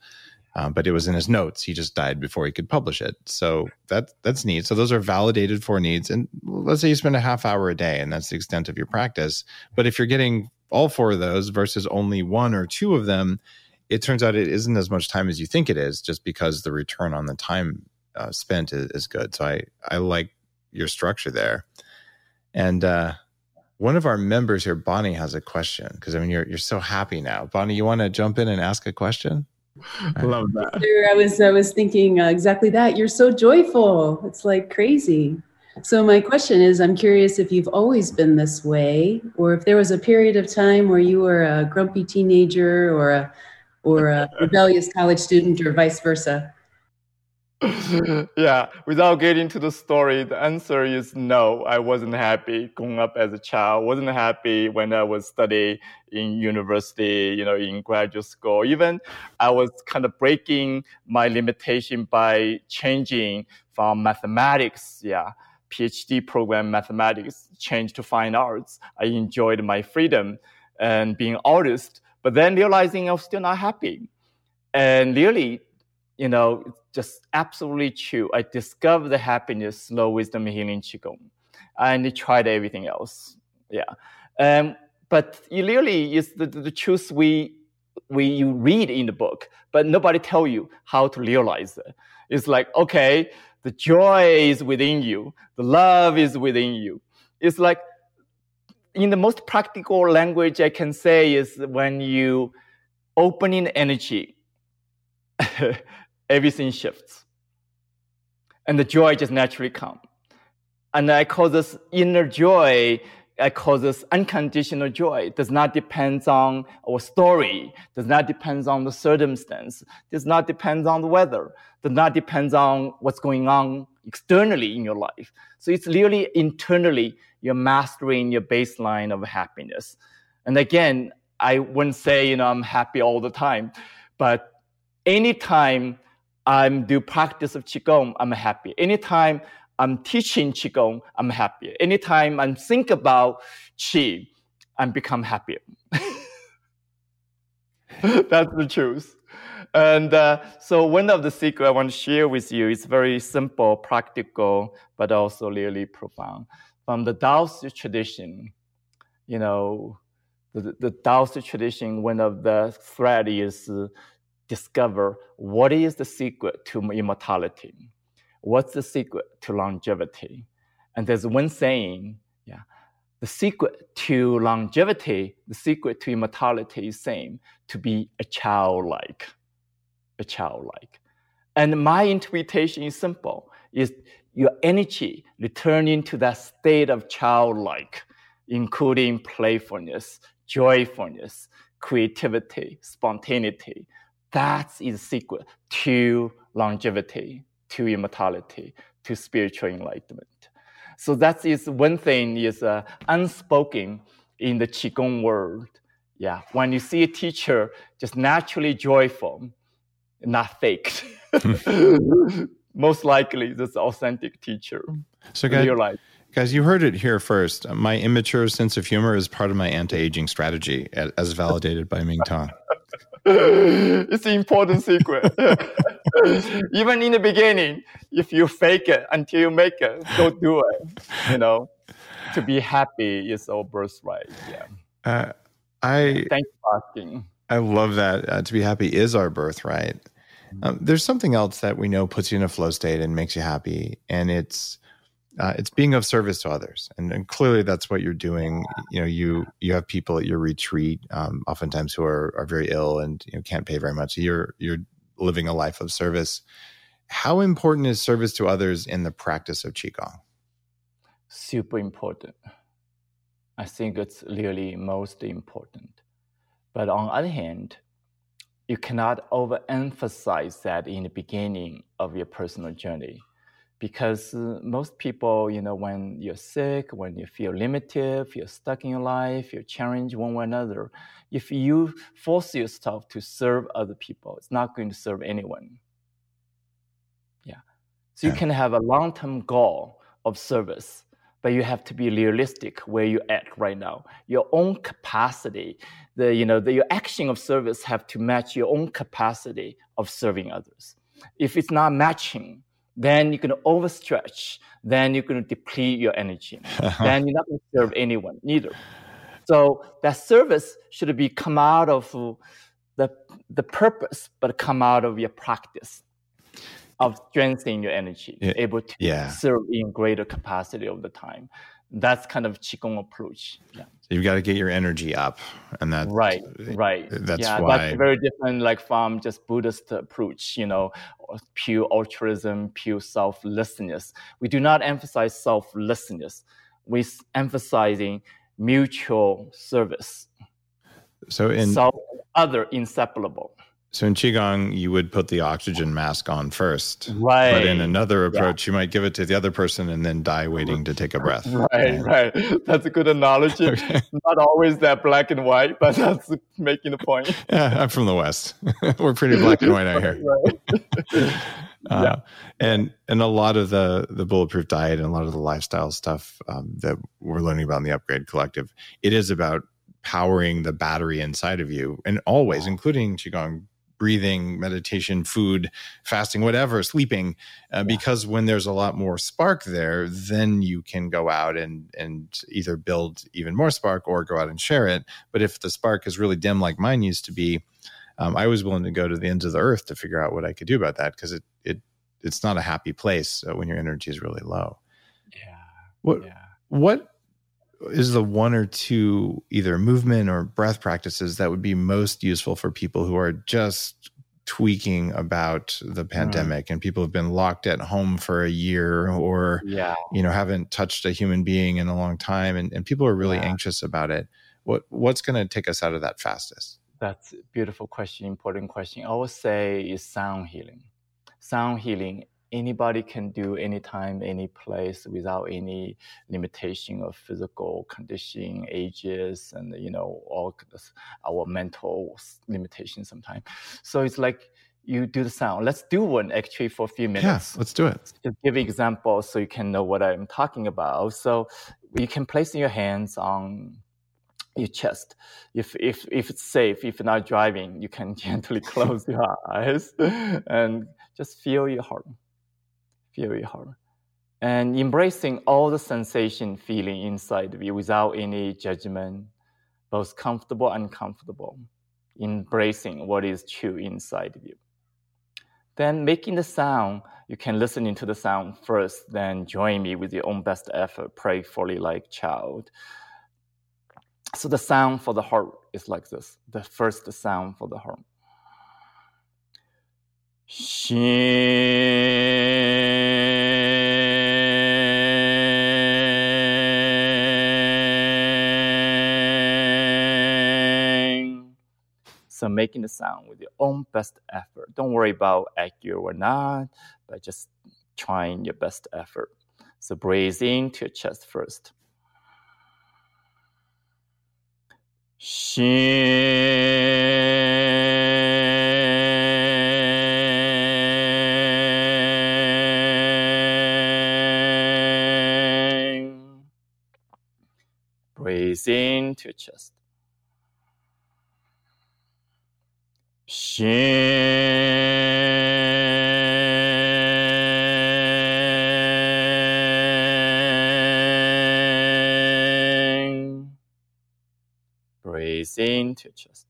Um, but it was in his notes. He just died before he could publish it. So that that's neat. So those are validated for needs. And let's say you spend a half hour a day, and that's the extent of your practice. But if you're getting all four of those versus only one or two of them, it turns out it isn't as much time as you think it is, just because the return on the time uh, spent is, is, good. So I I like your structure there. And uh, one of our members here, Bonnie, has a question because I mean you're you're so happy now. Bonnie, you want to jump in and ask a question? I love that. I was I was thinking uh, exactly that. You're so joyful. It's like crazy. So my question is, I'm curious if you've always been this way, or if there was a period of time where you were a grumpy teenager, or a or a rebellious college student, or vice versa. yeah, without getting to the story, the answer is no. I wasn't happy growing up as a child. wasn't happy when I was studying in university, you know, in graduate school. Even I was kind of breaking my limitation by changing from mathematics, yeah, PhD program mathematics, changed to fine arts. I enjoyed my freedom and being artist, but then realizing I was still not happy. And really, you know, just absolutely true. I discovered the happiness, slow wisdom, healing qigong, and tried everything else. Yeah, um, but it really is the, the truth we we you read in the book, but nobody tell you how to realize it. It's like okay, the joy is within you, the love is within you. It's like in the most practical language I can say is when you opening energy. everything shifts. And the joy just naturally comes. And I call this inner joy, I call this unconditional joy. It does not depend on our story, does not depend on the circumstance, does not depend on the weather, does not depend on what's going on externally in your life. So it's really internally you're mastering your baseline of happiness. And again, I wouldn't say, you know, I'm happy all the time, but anytime I'm do practice of qigong, I'm happy. Anytime I'm teaching qigong, I'm happy. Anytime I think about qi, I become happier. That's the truth. And uh, so one of the secrets I want to share with you is very simple, practical, but also really profound. From the Taoist tradition, you know, the, the Taoist tradition, one of the thread is uh, discover what is the secret to immortality? What's the secret to longevity? And there's one saying, yeah, the secret to longevity, the secret to immortality is same, to be a childlike, a childlike. And my interpretation is simple, is your energy returning to that state of childlike, including playfulness, joyfulness, creativity, spontaneity, that is the secret to longevity, to immortality, to spiritual enlightenment. So that is one thing is uh, unspoken in the qigong world. Yeah, when you see a teacher just naturally joyful, not fake. Most likely, this authentic teacher. So, guys, guys, you heard it here first. My immature sense of humor is part of my anti-aging strategy, as validated by Mingtong. it's an important secret. Even in the beginning, if you fake it until you make it, don't do it. You know, to be happy is our birthright. Yeah. Uh, I thank you for asking. I love that. Uh, to be happy is our birthright. Um, there's something else that we know puts you in a flow state and makes you happy, and it's uh, it's being of service to others and, and, clearly that's what you're doing. You know you you have people at your retreat um, oftentimes who are, are very ill and you know, can't pay very much. You're you're living a life of service. How important is service to others in the practice of qigong? Super important. I think it's really most important. But on the other hand you cannot overemphasize that in the beginning of your personal journey because uh, most people, you know, when you're sick, when you feel limited, you're stuck in your life, you're challenged one way or another, if you force yourself to serve other people, it's not going to serve anyone. Yeah. So you can have a long-term goal of service, but you have to be realistic where you're at right now. Your own capacity, the you know, the, your action of service have to match your own capacity of serving others. If it's not matching, then you're going to overstretch. Then you're going to deplete your energy. then you're not going to serve anyone neither. So that service should be come out of the the purpose, but come out of your practice of strengthening your energy, Yeah. able to Yeah. serve in greater capacity over the time. That's kind of qigong approach. Yeah. You've got to get your energy up, and that's Right, right. That's yeah, why. that's very different, like from just Buddhist approach. You know, pure altruism, pure selflessness. We do not emphasize selflessness. We emphasizing mutual service, So in self other inseparable. So in qigong, you would put the oxygen mask on first, Right. but in another approach, you might give it to the other person and then die waiting to take a breath. Right, right. That's a good analogy. Okay. Not always that black and white, but that's making the point. Yeah, I'm from the West. We're pretty black and white out here. Right. Uh, and and a lot of the the bulletproof diet and a lot of the lifestyle stuff um, that we're learning about in the upgrade collective it is about powering the battery inside of you and always including qigong breathing meditation food fasting whatever sleeping uh, because when there's a lot more spark there then you can go out and and either build even more spark or go out and share it but if the spark is really dim like mine used to be um, I was willing to go to the ends of the earth to figure out what I could do about that because it it it's not a happy place uh, when your energy is really low. Yeah. What Yeah. what is the one or two either movement or breath practices that would be most useful for people who are just tweaking about the pandemic and people have been locked at home for a year or Yeah. you know haven't touched a human being in a long time and, and people are really Yeah. anxious about it what what's going to take us out of that fastest That's a beautiful question, important question. I would say is sound healing. Sound healing, anybody can do anytime, any place without any limitation of physical condition, ages, and you know, all our mental limitations sometimes. So it's like you do the sound. Let's do one actually for a few yeah minutes let's do it to give examples so you can know what I'm talking about. So you can place your hands on your chest. If if if it's safe, if you're not driving, you can gently close your eyes and just feel your heart. Your heart. And embracing all the sensation feeling inside of you without any judgment, both comfortable and uncomfortable. Embracing what is true inside of you. Then making the sound, you can listen into the sound first, then join me with your own best effort, prayerfully like child. So the sound for the heart is like this. The first sound for the heart. So making the sound with your own best effort. Don't worry about accurate or not, but just trying your best effort. So breathe into your chest first. Shin. Breathe into your chest. Shin. Breathe into your chest.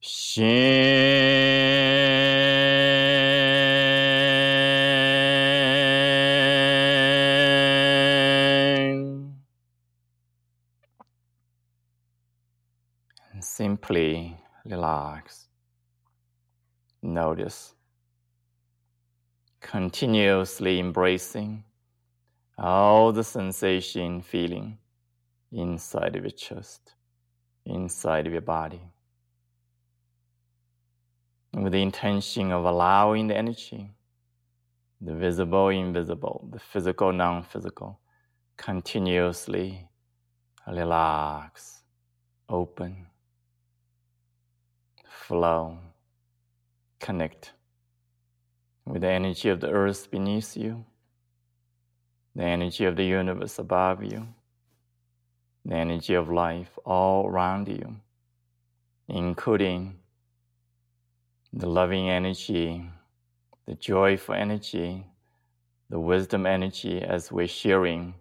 Shin. Relax. Notice. Continuously embracing all the sensation, feeling inside of your chest, inside of your body. With the intention of allowing the energy, the visible, invisible, the physical, non physical, continuously relax, open, flow, connect with the energy of the earth beneath you, the energy of the universe above you, the energy of life all around you, including the loving energy, the joyful energy, the wisdom energy as we're sharing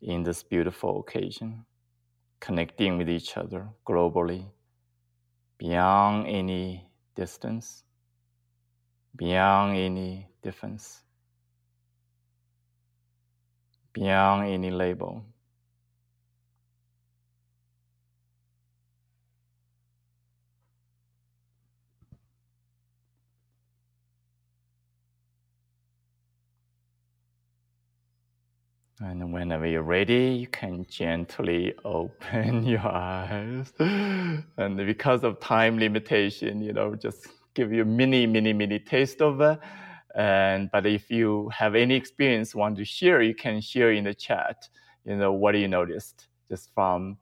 in this beautiful occasion, connecting with each other globally, beyond any distance, beyond any difference, beyond any label. And whenever you're ready, you can gently open your eyes. And because of time limitation, you know, just give you mini, mini, mini taste of it. And but if you have any experience want to share, you can share in the chat. You know, what you noticed just from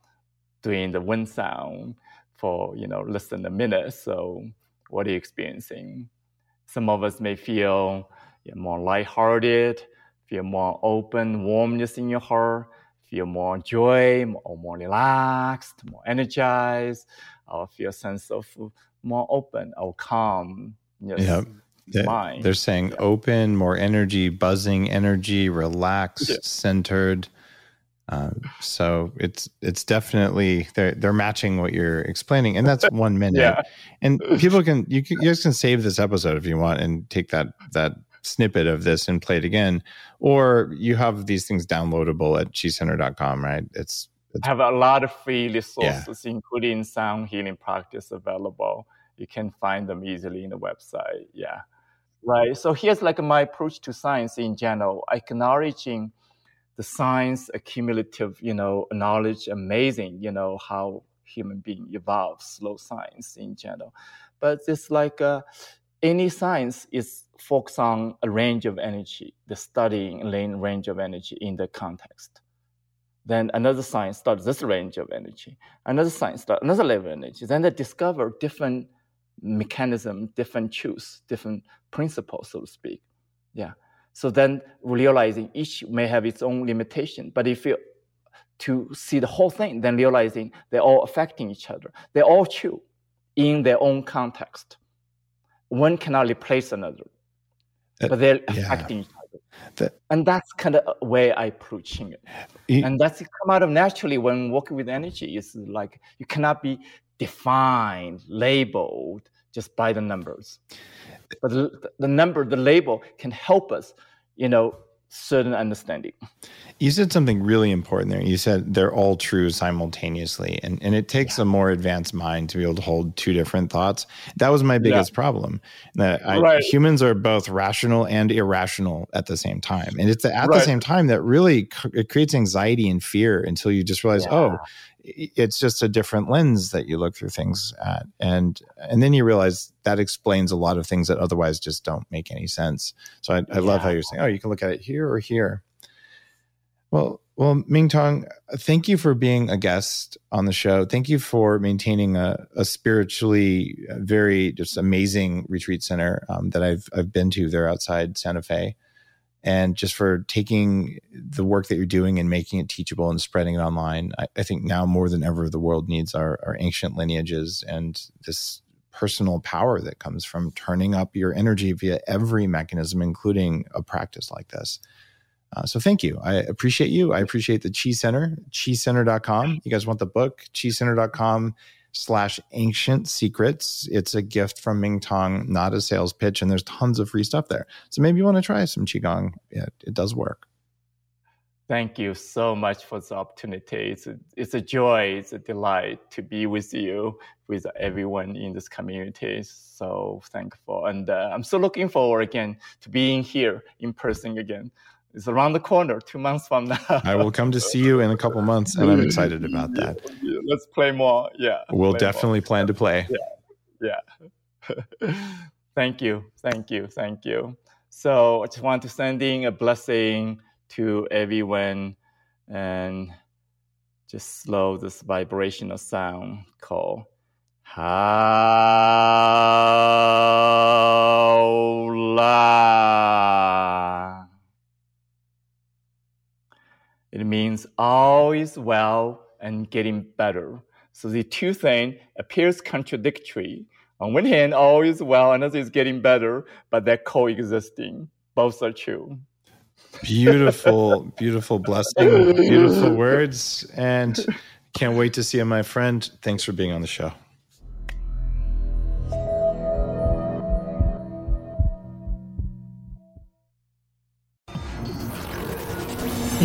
doing the wind sound for you know less than a minute. So, what are you experiencing? Some of us may feel you know, more lighthearted feel more open, warmness in your heart, feel more joy, or more relaxed, more energized, or feel a sense of more open or calm. yeah. They, they're saying yeah. open, more energy, buzzing energy, relaxed, yeah. centered. Uh, so it's it's definitely they're they're matching what you're explaining, and that's one minute. yeah. And people can you, can, you guys can save this episode if you want and take that that snippet of this and play it again. Or you have these things downloadable at chicenter.com, right? It's, it's have a lot of free resources, yeah. including sound healing practice available. You can find them easily in the website. Yeah. Right. So here's like my approach to science in general, acknowledging the science accumulative, you know, knowledge, amazing, you know, how human being evolves, slow science in general. But it's like uh, any science is focused on a range of energy, the studying range of energy in the context. Then another science studies this range of energy. Another science studies another level of energy. Then they discover different mechanism, different truths, different principles, so to speak. Yeah. So then realizing each may have its own limitation, but if you to see the whole thing, then realizing they're all affecting each other. They're all true in their own context one cannot replace another, uh, but they're yeah. affecting each other. The, and that's kind of way I approaching it. it. And that's come out of naturally when working with energy. It's like you cannot be defined, labeled just by the numbers. But the, the number, the label can help us, you know, certain understanding. You said something really important there. You said they're all true simultaneously. And, and it takes yeah. a more advanced mind to be able to hold two different thoughts. That was my biggest yeah. problem. That I, right. humans are both rational and irrational at the same time. And it's at right. the same time that really it creates anxiety and fear until you just realize, yeah. oh, it's just a different lens that you look through things at and and then you realize that explains a lot of things that otherwise just don't make any sense. So i, I yeah. love how you're saying oh you can look at it here or here. Well well mingtong thank you for being a guest on the show. Thank you for maintaining a, a spiritually very just amazing retreat center um, that i've i've been to there outside santa fe and just for taking the work that you're doing and making it teachable and spreading it online. I, I think now more than ever, the world needs our, our ancient lineages and this personal power that comes from turning up your energy via every mechanism, including a practice like this. Uh, so thank you. I appreciate you. I appreciate the Chi Center, chicenter.com. You guys want the book, chicenter.com slash ancient secrets. It's a gift from Mingtong, not a sales pitch, and there's tons of free stuff there. So maybe you want to try some Qigong. Yeah, it does work. Thank you so much for the opportunity. It's a, it's a joy, it's a delight to be with you, with everyone in this community. So thankful. And uh, I'm so looking forward again to being here in person again. It's around the corner, two months from now. I will come to see you in a couple months, and I'm excited about that. Let's play more. Yeah. We'll definitely more. plan to play. Yeah. Yeah. thank you. Thank you. Thank you. So I just want to send in a blessing to everyone and just slow this vibrational sound called how 好啦。is well and getting better. So the two things appears contradictory. On one hand, all is well, another is getting better, but they're coexisting. Both are true. Beautiful, beautiful blessing, beautiful words, and can't wait to see you, my friend. Thanks for being on the show.